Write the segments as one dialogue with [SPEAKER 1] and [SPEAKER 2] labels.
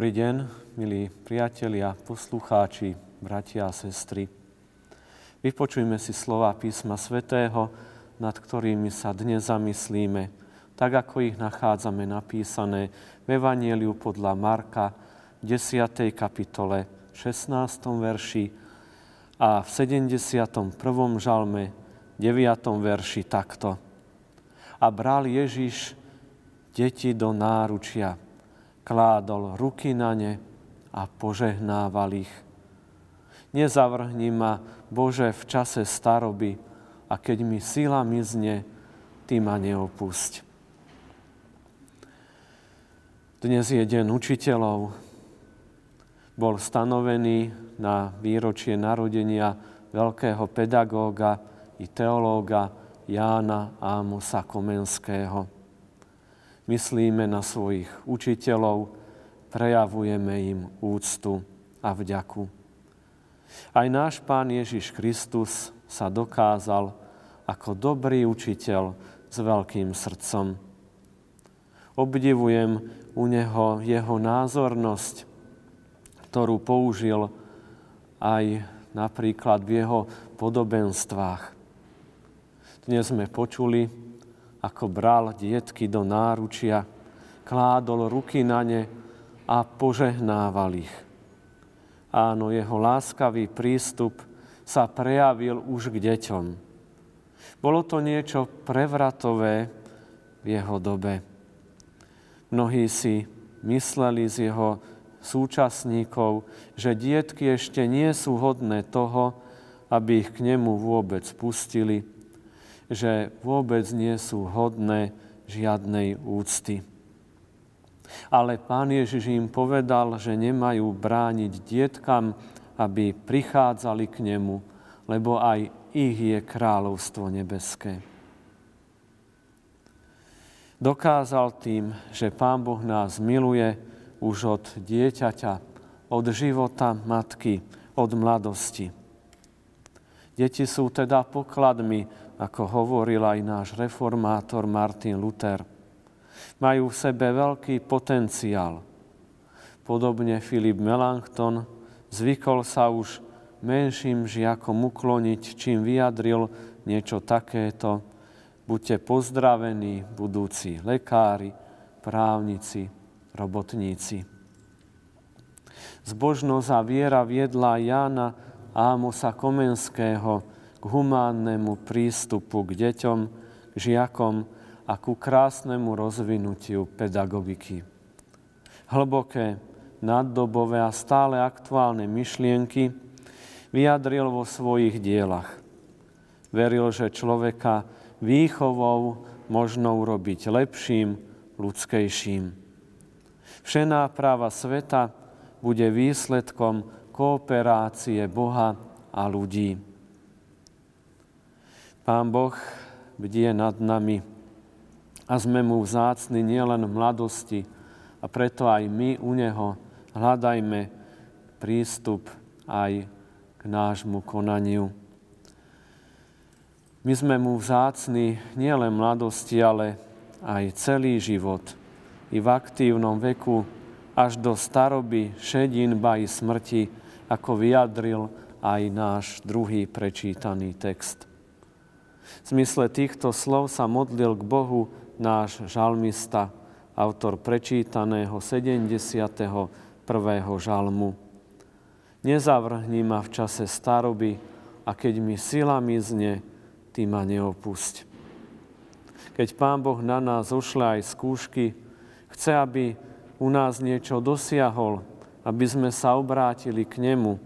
[SPEAKER 1] Dobrý deň, milí priatelia, poslucháči, bratia a sestry. Vypočujme si slova písma svätého, nad ktorými sa dnes zamyslíme, tak ako ich nachádzame napísané v Evanieliu podľa Marka, 10. kapitole, 16. verši a v 71. žalme, 9. verši takto. A bral Ježiš deti do náručia, kládol ruky na ne a požehnával ich. Nezavrhni ma, Bože, v čase staroby a keď mi sila mizne, Ty ma neopusť. Dnes je deň učiteľov. Bol stanovený na výročie narodenia veľkého pedagóga i teológa Jána Ámosa Komenského myslíme na svojich učiteľov, prejavujeme im úctu a vďaku. Aj náš Pán Ježiš Kristus sa dokázal ako dobrý učiteľ s veľkým srdcom. Obdivujem u neho jeho názornosť, ktorú použil aj napríklad v jeho podobenstvách. Dnes sme počuli, ako bral dietky do náručia, kládol ruky na ne a požehnával ich. Áno, jeho láskavý prístup sa prejavil už k deťom. Bolo to niečo prevratové v jeho dobe. Mnohí si mysleli z jeho súčasníkov, že dietky ešte nie sú hodné toho, aby ich k nemu vôbec pustili, že vôbec nie sú hodné žiadnej úcty. Ale pán Ježiš im povedal, že nemajú brániť dietkam, aby prichádzali k nemu, lebo aj ich je kráľovstvo nebeské. Dokázal tým, že Pán Boh nás miluje už od dieťaťa, od života matky, od mladosti. Deti sú teda pokladmi, ako hovoril aj náš reformátor Martin Luther. Majú v sebe veľký potenciál. Podobne Filip Melanchthon zvykol sa už menším žiakom ukloniť, čím vyjadril niečo takéto. Buďte pozdravení, budúci lekári, právnici, robotníci. Zbožnosť a viera viedla Jána Ámosa Komenského k humánnemu prístupu k deťom, k žiakom a ku krásnemu rozvinutiu pedagogiky. Hlboké, naddobové a stále aktuálne myšlienky vyjadril vo svojich dielach. Veril, že človeka výchovou možno urobiť lepším, ľudskejším. Všená práva sveta bude výsledkom kooperácie Boha a ľudí. Pán Boh bdie nad nami a sme mu vzácni nielen v mladosti a preto aj my u Neho hľadajme prístup aj k nášmu konaniu. My sme mu vzácni nielen mladosti, ale aj celý život. I v aktívnom veku až do staroby, šedín, ba i smrti, ako vyjadril aj náš druhý prečítaný text. V zmysle týchto slov sa modlil k Bohu náš žalmista, autor prečítaného 71. žalmu. Nezavrhni ma v čase staroby a keď mi sila mizne, ty ma neopusť. Keď Pán Boh na nás ušle aj skúšky, chce, aby u nás niečo dosiahol, aby sme sa obrátili k Nemu,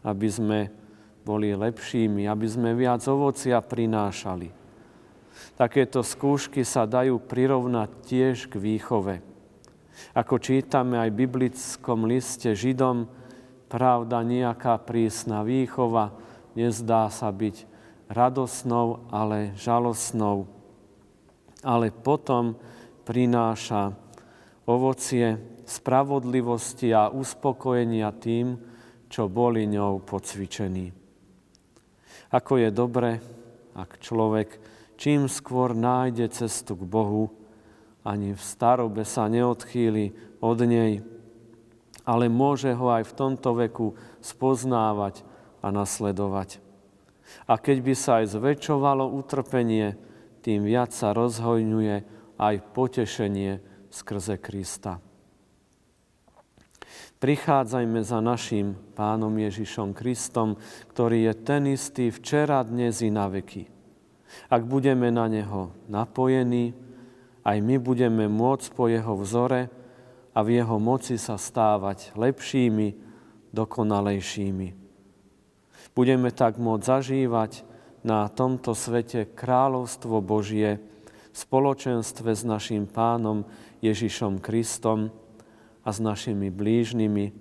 [SPEAKER 1] aby sme boli lepšími, aby sme viac ovocia prinášali. Takéto skúšky sa dajú prirovnať tiež k výchove. Ako čítame aj v biblickom liste Židom, pravda nejaká prísna výchova nezdá sa byť radosnou, ale žalostnou. Ale potom prináša ovocie spravodlivosti a uspokojenia tým, čo boli ňou pocvičení. Ako je dobre, ak človek čím skôr nájde cestu k Bohu, ani v starobe sa neodchýli od nej. ale môže ho aj v tomto veku spoznávať a nasledovať. A keď by sa aj zväčšovalo utrpenie, tým viac sa rozhojňuje aj potešenie skrze Krista. Prichádzajme za našim Pánom Ježišom Kristom, ktorý je ten istý včera, dnes i na veky. Ak budeme na Neho napojení, aj my budeme môcť po Jeho vzore a v Jeho moci sa stávať lepšími, dokonalejšími. Budeme tak môcť zažívať na tomto svete kráľovstvo Božie v spoločenstve s našim Pánom Ježišom Kristom, a s našimi blížnymi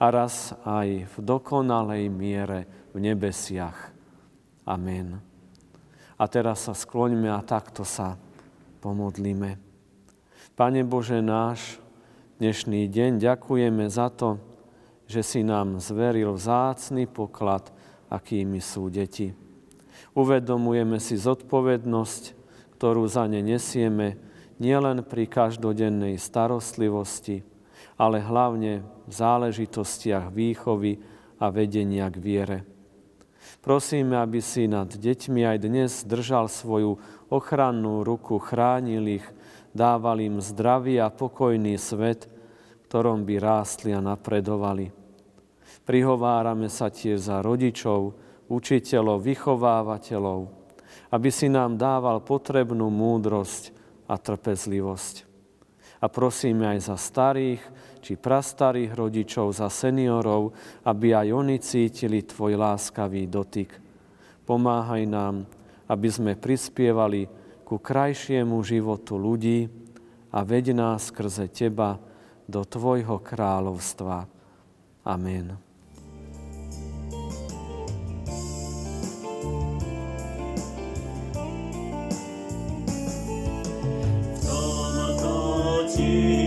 [SPEAKER 1] a raz aj v dokonalej miere v nebesiach. Amen. A teraz sa skloňme a takto sa pomodlíme. Pane Bože náš, dnešný deň ďakujeme za to, že si nám zveril vzácný poklad, akými sú deti. Uvedomujeme si zodpovednosť, ktorú za ne nesieme nielen pri každodennej starostlivosti, ale hlavne v záležitostiach výchovy a vedenia k viere. Prosíme, aby si nad deťmi aj dnes držal svoju ochrannú ruku, chránil ich, dával im zdravý a pokojný svet, v ktorom by rástli a napredovali. Prihovárame sa tiež za rodičov, učiteľov, vychovávateľov, aby si nám dával potrebnú múdrosť a trpezlivosť. A prosíme aj za starých, či prastarých rodičov, za seniorov, aby aj oni cítili Tvoj láskavý dotyk. Pomáhaj nám, aby sme prispievali ku krajšiemu životu ľudí a veď nás skrze Teba do Tvojho kráľovstva. Amen.
[SPEAKER 2] You.